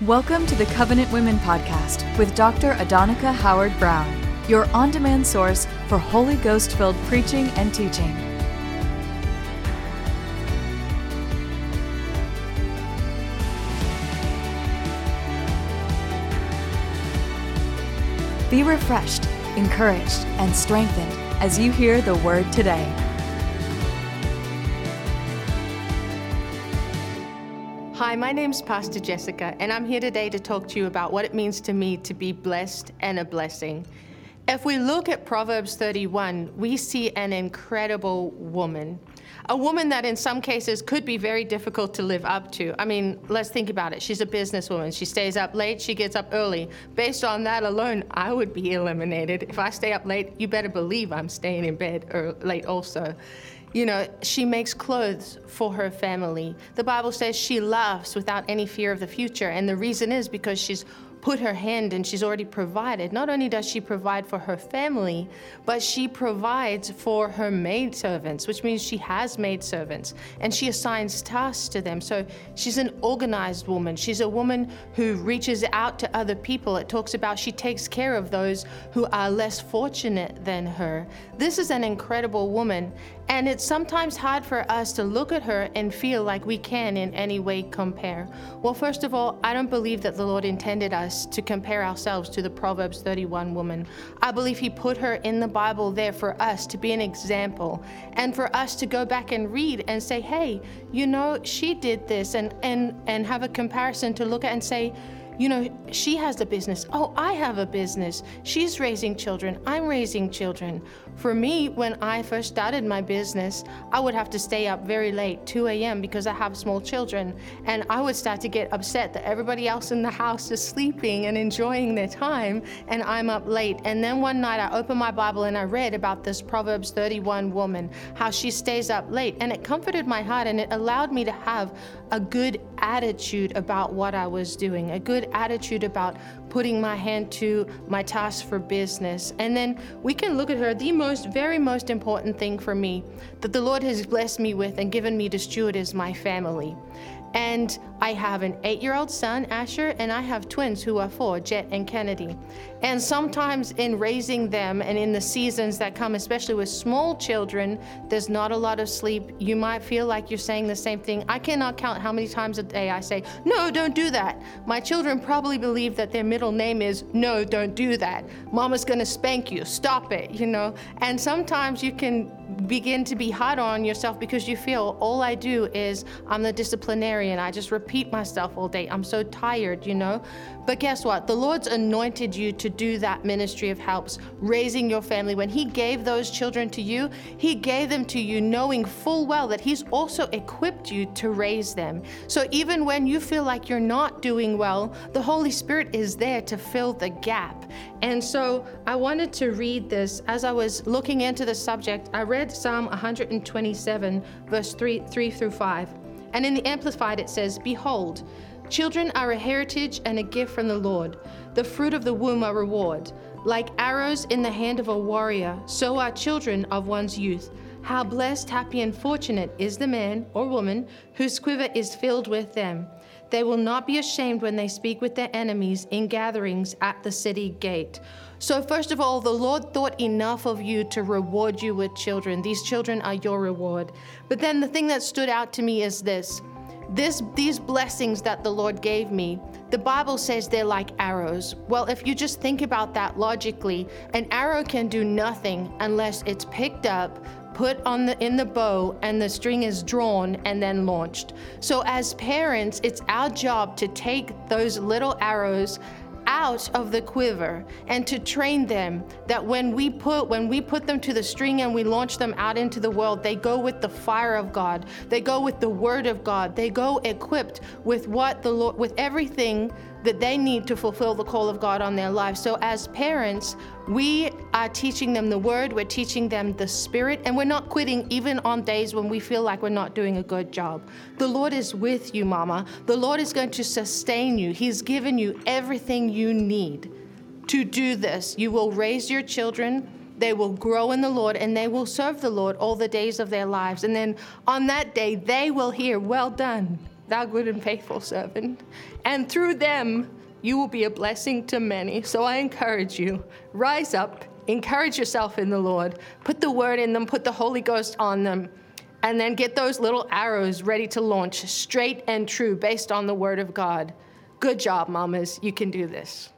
Welcome to the Covenant Women Podcast with Dr. Adonica Howard Browne, your on demand source for Holy Ghost filled preaching and teaching. Be refreshed, encouraged, and strengthened as you hear the word today. Hi, my name's Pastor Jessica, and I'm here today to talk to you about what it means to me to be blessed and a blessing. If we look at Proverbs 31, we see an incredible woman. A woman that in some cases could be very difficult to live up to. I mean, let's think about it. She's a businesswoman. She stays up late, she gets up early. Based on that alone, I would be eliminated. If I stay up late, you better believe I'm staying in bed late also. You know, she makes clothes for her family. The Bible says she laughs without any fear of the future. And the reason is because she's put her hand and she's already provided. Not only does she provide for her family, but she provides for her maid servants, which means she has maid servants and she assigns tasks to them. So she's an organized woman. She's a woman who reaches out to other people. It talks about she takes care of those who are less fortunate than her. This is an incredible woman. And it's sometimes hard for us to look at her and feel like we can in any way compare. Well, first of all, I don't believe that the Lord intended us to compare ourselves to the Proverbs 31 woman. I believe He put her in the Bible there for us to be an example and for us to go back and read and say, hey, you know, she did this, and, and, and have a comparison to look at and say, you know, she has a business. Oh, I have a business. She's raising children. I'm raising children. For me, when I first started my business, I would have to stay up very late, 2 a.m., because I have small children. And I would start to get upset that everybody else in the house is sleeping and enjoying their time, and I'm up late. And then one night I opened my Bible and I read about this Proverbs 31 woman, how she stays up late. And it comforted my heart and it allowed me to have a good attitude about what I was doing, a good attitude about putting my hand to my task for business. And then we can look at her. The most, very most important thing for me that the Lord has blessed me with and given me to steward is my family. And I have an eight year old son, Asher, and I have twins who are four, Jet and Kennedy. And sometimes in raising them and in the seasons that come, especially with small children, there's not a lot of sleep. You might feel like you're saying the same thing. I cannot count how many times a day I say, No, don't do that. My children probably believe that their middle name is, No, don't do that. Mama's gonna spank you, stop it, you know? And sometimes you can begin to be hard on yourself because you feel all I do is I'm the disciplinarian. I just repeat myself all day. I'm so tired, you know? But guess what? The Lord's anointed you to do that ministry of helps, raising your family. When He gave those children to you, He gave them to you knowing full well that He's also equipped you to raise them. So even when you feel like you're not doing well, the Holy Spirit is there to fill the gap. And so I wanted to read this as I was looking into the subject. I read Psalm 127, verse 3, 3 through 5. And in the Amplified, it says, Behold, children are a heritage and a gift from the Lord, the fruit of the womb a reward. Like arrows in the hand of a warrior, so are children of one's youth. How blessed, happy, and fortunate is the man or woman whose quiver is filled with them. They will not be ashamed when they speak with their enemies in gatherings at the city gate. So, first of all, the Lord thought enough of you to reward you with children. These children are your reward. But then the thing that stood out to me is this. This, these blessings that the Lord gave me, the Bible says they're like arrows. Well, if you just think about that logically, an arrow can do nothing unless it's picked up, put on the in the bow and the string is drawn and then launched. So as parents, it's our job to take those little arrows out of the quiver and to train them that when we put when we put them to the string and we launch them out into the world they go with the fire of God they go with the word of God they go equipped with what the Lord with everything that they need to fulfill the call of God on their lives. So, as parents, we are teaching them the word, we're teaching them the spirit, and we're not quitting even on days when we feel like we're not doing a good job. The Lord is with you, Mama. The Lord is going to sustain you. He's given you everything you need to do this. You will raise your children. They will grow in the Lord and they will serve the Lord all the days of their lives. And then on that day, they will hear, Well done, thou good and faithful servant. And through them, you will be a blessing to many. So I encourage you rise up, encourage yourself in the Lord, put the word in them, put the Holy Ghost on them, and then get those little arrows ready to launch straight and true based on the word of God. Good job, mamas. You can do this.